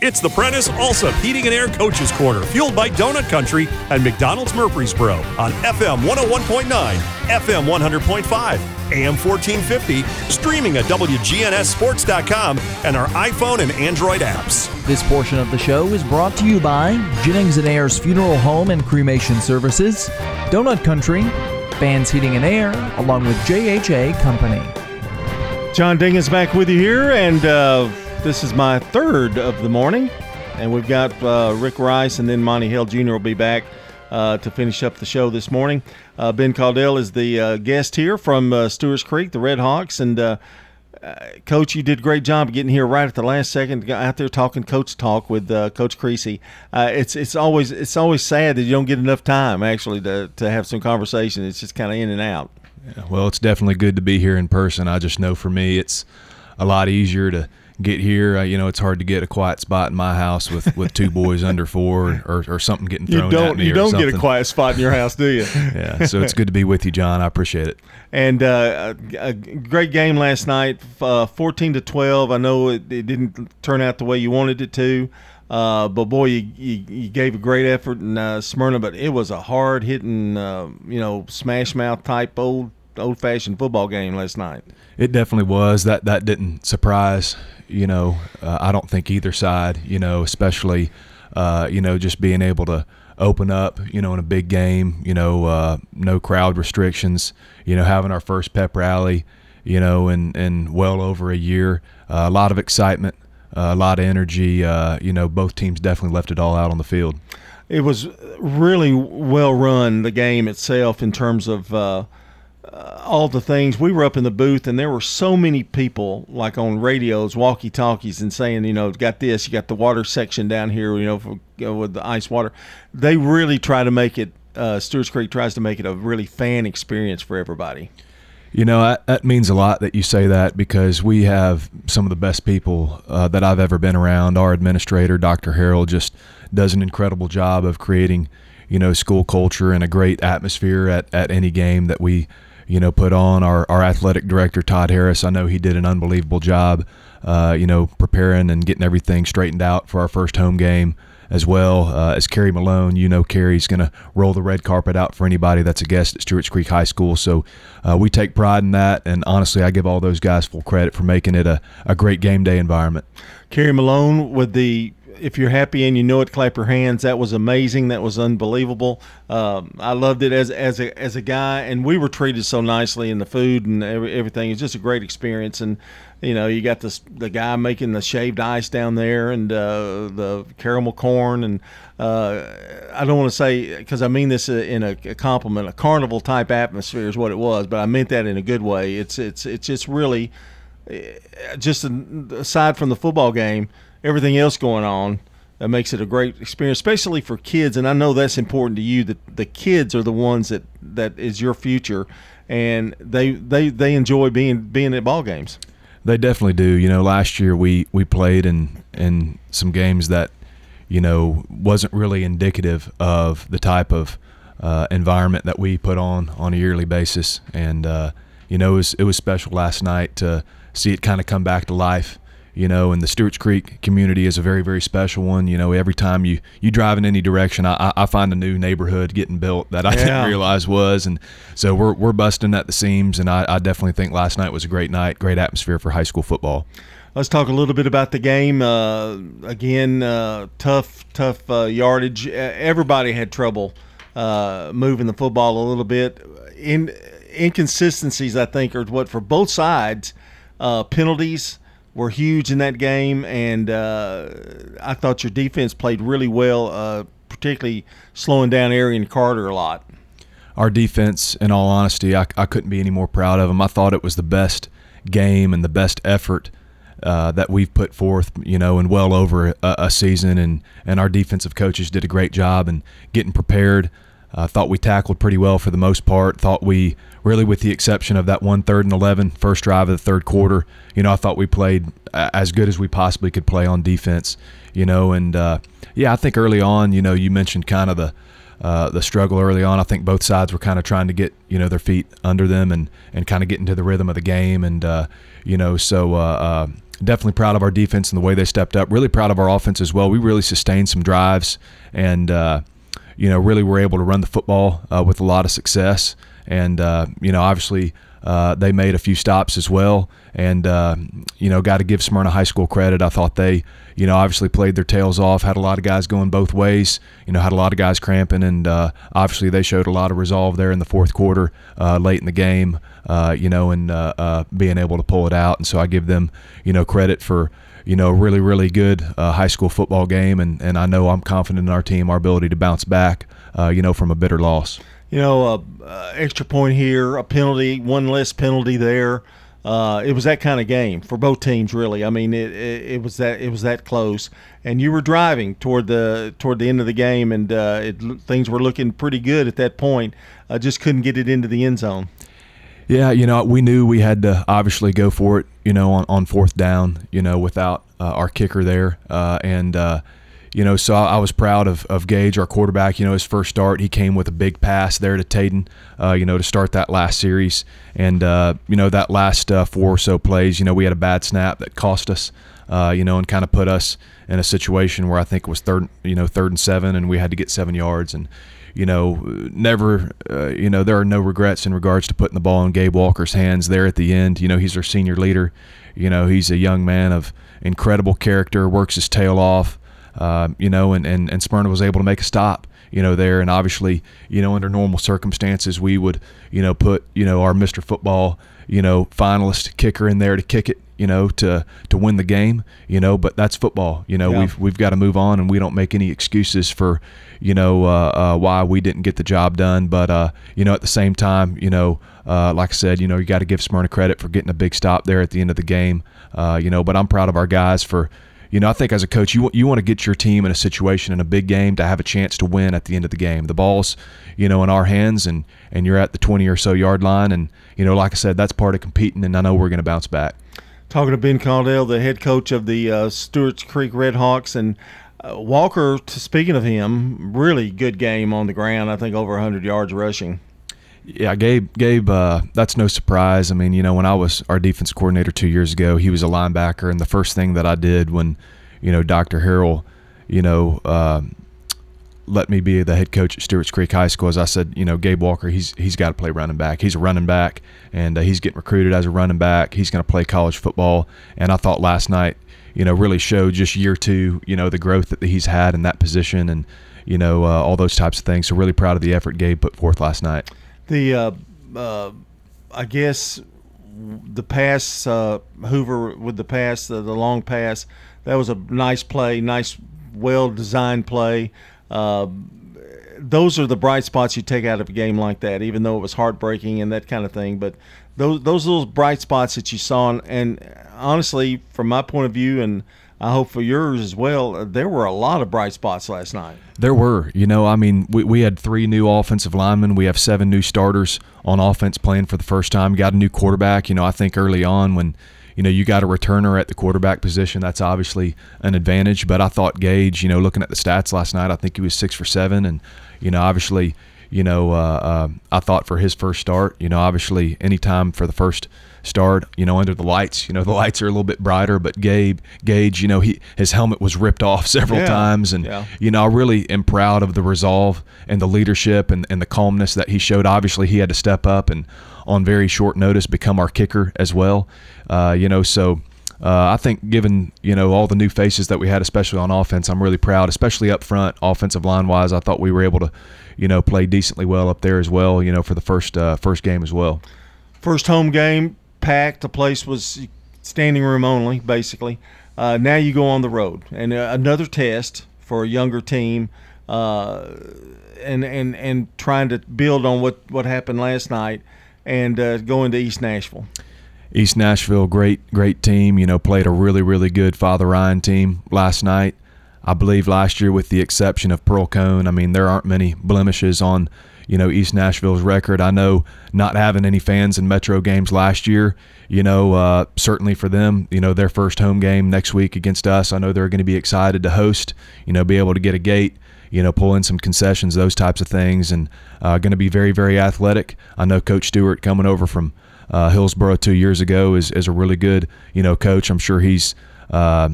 It's the Prentice Alsop Heating and Air Coaches Corner, fueled by Donut Country and McDonald's Murfreesboro on FM 101.9, FM 100.5, AM 1450, streaming at WGNSSports.com and our iPhone and Android apps. This portion of the show is brought to you by Jennings and Ayers Funeral Home and Cremation Services, Donut Country, Fans Heating and Air, along with JHA Company. John Ding is back with you here, and uh, this is my third of the morning, and we've got uh, Rick Rice and then Monty Hill Jr. will be back uh, to finish up the show this morning. Uh, ben Caudill is the uh, guest here from uh, Stewart's Creek, the Red Hawks, and uh, Coach, you did a great job getting here right at the last second. Out there talking coach talk with Coach Creasy. it's it's always it's always sad that you don't get enough time actually to to have some conversation. It's just kind of in and out. Yeah, well, it's definitely good to be here in person. I just know for me, it's a lot easier to get here. Uh, you know, it's hard to get a quiet spot in my house with, with two boys under four or, or something getting thrown you don't, at me. You don't get a quiet spot in your house, do you? yeah. So it's good to be with you, John. I appreciate it. And uh, a, a, great game last night, uh, 14 to 12. I know it, it, didn't turn out the way you wanted it to. Uh, but boy, you, you, you, gave a great effort in uh, Smyrna, but it was a hard hitting, uh, you know, smash mouth type old old fashioned football game last night. It definitely was. That that didn't surprise you know. Uh, I don't think either side. You know, especially uh, you know just being able to open up. You know, in a big game. You know, uh, no crowd restrictions. You know, having our first pep rally. You know, in in well over a year. Uh, a lot of excitement. a lot of energy. Uh, you know, both teams definitely left it all out on the field. It was really well run the game itself in terms of uh, uh, all the things. We were up in the booth, and there were so many people, like on radios, walkie talkies, and saying, you know, got this, you got the water section down here, you know, for, you know with the ice water. They really try to make it. Uh, Stewart's Creek tries to make it a really fan experience for everybody. You know, that, that means a lot that you say that because we have some of the best people uh, that I've ever been around. Our administrator, Dr. Harold, just does an incredible job of creating, you know, school culture and a great atmosphere at, at any game that we you know, put on. Our, our athletic director, Todd Harris, I know he did an unbelievable job, uh, you know, preparing and getting everything straightened out for our first home game as well. Uh, as Kerry Malone, you know, Kerry's going to roll the red carpet out for anybody that's a guest at Stewart's Creek High School. So uh, we take pride in that. And honestly, I give all those guys full credit for making it a, a great game day environment. Kerry Malone with the if you're happy and you know it, clap your hands. That was amazing. That was unbelievable. Um, I loved it as as a as a guy, and we were treated so nicely in the food and every, everything. It's just a great experience. And you know, you got this the guy making the shaved ice down there, and uh, the caramel corn, and uh, I don't want to say because I mean this in a, a compliment. A carnival type atmosphere is what it was, but I meant that in a good way. It's it's it's just really eh, just aside from the football game everything else going on that makes it a great experience, especially for kids. And I know that's important to you. That the kids are the ones that that is your future, and they they they enjoy being being at ball games. They definitely do. You know, last year we we played in in some games that you know wasn't really indicative of the type of uh, environment that we put on on a yearly basis, and uh, you know it was it was special last night to see it kind of come back to life you know, and the Stewart's Creek community is a very, very special one. You know, every time you, you drive in any direction, I, I find a new neighborhood getting built that I yeah. didn't realize was. And so we're, we're busting at the seams. And I, I definitely think last night was a great night, great atmosphere for high school football. Let's talk a little bit about the game. Uh, again, uh, tough, tough uh, yardage. Everybody had trouble uh, moving the football a little bit. In inconsistencies, I think, are what for both sides. Uh, penalties were huge in that game, and uh, I thought your defense played really well, uh, particularly slowing down Arian Carter a lot. Our defense, in all honesty, I, I couldn't be any more proud of them. I thought it was the best game and the best effort uh, that we've put forth, you know, in well over a, a, season, and and our defensive coaches did a great job in getting prepared. I uh, thought we tackled pretty well for the most part. Thought we really, with the exception of that one third and 11 first drive of the third quarter, you know, I thought we played as good as we possibly could play on defense. You know, and uh, yeah, I think early on, you know, you mentioned kind of the uh, the struggle early on. I think both sides were kind of trying to get you know their feet under them and and kind of get into the rhythm of the game. And uh, you know, so uh, uh, definitely proud of our defense and the way they stepped up. Really proud of our offense as well. We really sustained some drives and, uh, you know, really were able to run the football uh, with a lot of success. And, uh, you know, obviously uh, they made a few stops as well. And, uh, you know, got to give Smyrna High School credit. I thought they, you know, obviously played their tails off, had a lot of guys going both ways, you know, had a lot of guys cramping. And uh, obviously they showed a lot of resolve there in the fourth quarter, late in the game, you know, and being able to pull it out. And so I give them, you know, credit for, you know, really, really good uh, high school football game, and, and I know I'm confident in our team, our ability to bounce back, uh, you know, from a bitter loss. You know, uh, uh extra point here, a penalty, one less penalty there. Uh, it was that kind of game for both teams, really. I mean, it, it, it, was that it was that close, and you were driving toward the toward the end of the game, and uh, it, things were looking pretty good at that point. I just couldn't get it into the end zone. Yeah, you know, we knew we had to obviously go for it, you know, on, on fourth down, you know, without uh, our kicker there. Uh, and, uh, you know, so I, was proud of, of Gage, our quarterback. You know, his first start, he came with a big pass there to Taden, uh, you know, to start that last series. And, uh, you know, that last uh, four or so plays, you know, we had a bad snap that cost us, you know, and kind of put us in a situation where I think it was third, you know, third and seven, and we had to get seven yards. And, you know, never, uh, you know, there are no regrets in regards to putting the ball in Gabe Walker's hands there at the end. You know, he's our senior leader. You know, he's a young man of incredible character, works his tail off, uh, you know, and, and, and Smyrna was able to make a stop, you know, there. And obviously, you know, under normal circumstances, we would, you know, put, you know, our Mr. Football, you know, finalist kicker in there to kick it, you know, to to win the game, you know. But that's football, you know. Yeah. We've we've got to move on, and we don't make any excuses for, you know, uh, uh, why we didn't get the job done. But uh, you know, at the same time, you know, uh, like I said, you know, you got to give Smyrna credit for getting a big stop there at the end of the game, uh, you know. But I'm proud of our guys for. You know, I think as a coach, you you want to get your team in a situation in a big game to have a chance to win at the end of the game. The ball's, you know, in our hands, and and you're at the 20 or so yard line, and you know, like I said, that's part of competing, and I know we're going to bounce back talking to Ben Caudill, the head coach of the uh, Stewart's Creek Redhawks, and uh, Walker. Speaking of him, really good game on the ground. I think over 100 yards rushing. Yeah, Gabe. Gabe. Uh, that's no surprise. I mean, you know, when I was our defense coordinator two years ago, he was a linebacker, and the first thing that I did when, you know, Dr. Harrell, you know, uh, let me be the head coach at Stewart's Creek High School, as I said, you know, Gabe Walker, he's he's got to play running back. He's a running back, and uh, he's getting recruited as a running back. He's going to play college football, and I thought last night, you know, really showed just year two, you know, the growth that he's had in that position, and you know, uh, all those types of things. So really proud of the effort Gabe put forth last night. The, uh, uh I guess, the pass uh, Hoover with the pass, the, the long pass, that was a nice play, nice, well designed play. Uh, those are the bright spots you take out of a game like that, even though it was heartbreaking and that kind of thing. But those those little bright spots that you saw, and, and honestly, from my point of view, and I hope for yours as well, there were a lot of bright spots last night. There were. You know, I mean, we, we had three new offensive linemen. We have seven new starters on offense playing for the first time. Got a new quarterback. You know, I think early on when – you know, you got a returner at the quarterback position. That's obviously an advantage. But I thought Gage, you know, looking at the stats last night, I think he was six for seven. And, you know, obviously, you know, uh, uh, I thought for his first start, you know, obviously anytime for the first start, you know, under the lights, you know, the lights are a little bit brighter, but Gabe, Gage, you know, he, his helmet was ripped off several yeah, times. And, yeah. you know, I really am proud of the resolve and the leadership and, and the calmness that he showed. Obviously, he had to step up and on very short notice become our kicker as well. Uh, you know, so uh, I think given you know all the new faces that we had, especially on offense, I'm really proud, especially up front, offensive line wise. I thought we were able to, you know, play decently well up there as well. You know, for the first uh, first game as well. First home game, packed. The place was standing room only, basically. Uh, now you go on the road, and uh, another test for a younger team, uh, and and and trying to build on what what happened last night and uh, going to East Nashville. East Nashville, great, great team. You know, played a really, really good Father Ryan team last night. I believe last year, with the exception of Pearl-Cohn, I mean, there aren't many blemishes on, you know, East Nashville's record. I know not having any fans in Metro games last year, you know, uh, certainly for them, you know, their first home game next week against us, I know they're going to be excited to host, you know, be able to get a gate you know, pull in some concessions, those types of things, and uh, going to be very, very athletic. I know Coach Stewart coming over from uh, two years ago is, is a really good you know coach. I'm sure he's uh,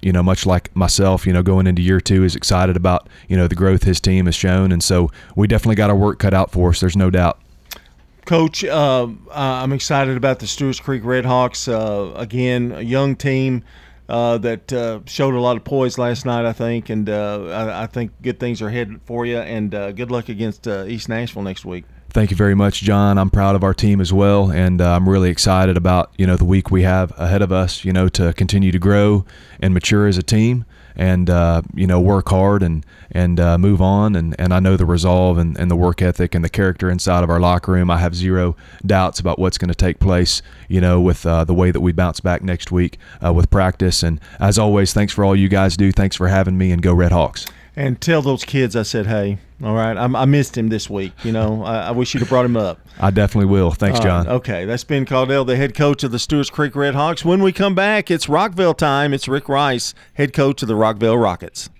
you know much like myself you know going into year two is excited about you know the growth his team has shown, and so we definitely got our work cut out for us. There's no doubt. Coach, uh, I'm excited about the Stewart's Creek Redhawks. Uh, again, a young team uh, that uh, showed a lot of poise last night, I think, and uh, I, I, think good things are headed for you. And uh, good luck against East Nashville next week. Thank you very much, John. I'm proud of our team as well, and I'm really excited about you know the week we have ahead of us. You know to continue to grow and mature as a team and uh, you know work hard and and uh, move on and, and I know the resolve and, and the work ethic and the character inside of our locker room I have zero doubts about what's going to take place you know with uh, the way that we bounce back next week uh, with practice and as always thanks for all you guys do thanks for having me and go Red Hawks and tell those kids I said hey all right, I'm, i missed him this week. You know, I, I, wish you'd have brought him up. I definitely will. Thanks, John. okay, that's Ben Caudill, the head coach of the Stewart's Creek Red Hawks. When we come back, it's Rockvale time. It's Rick Rice, head coach of the Rockvale Rockets.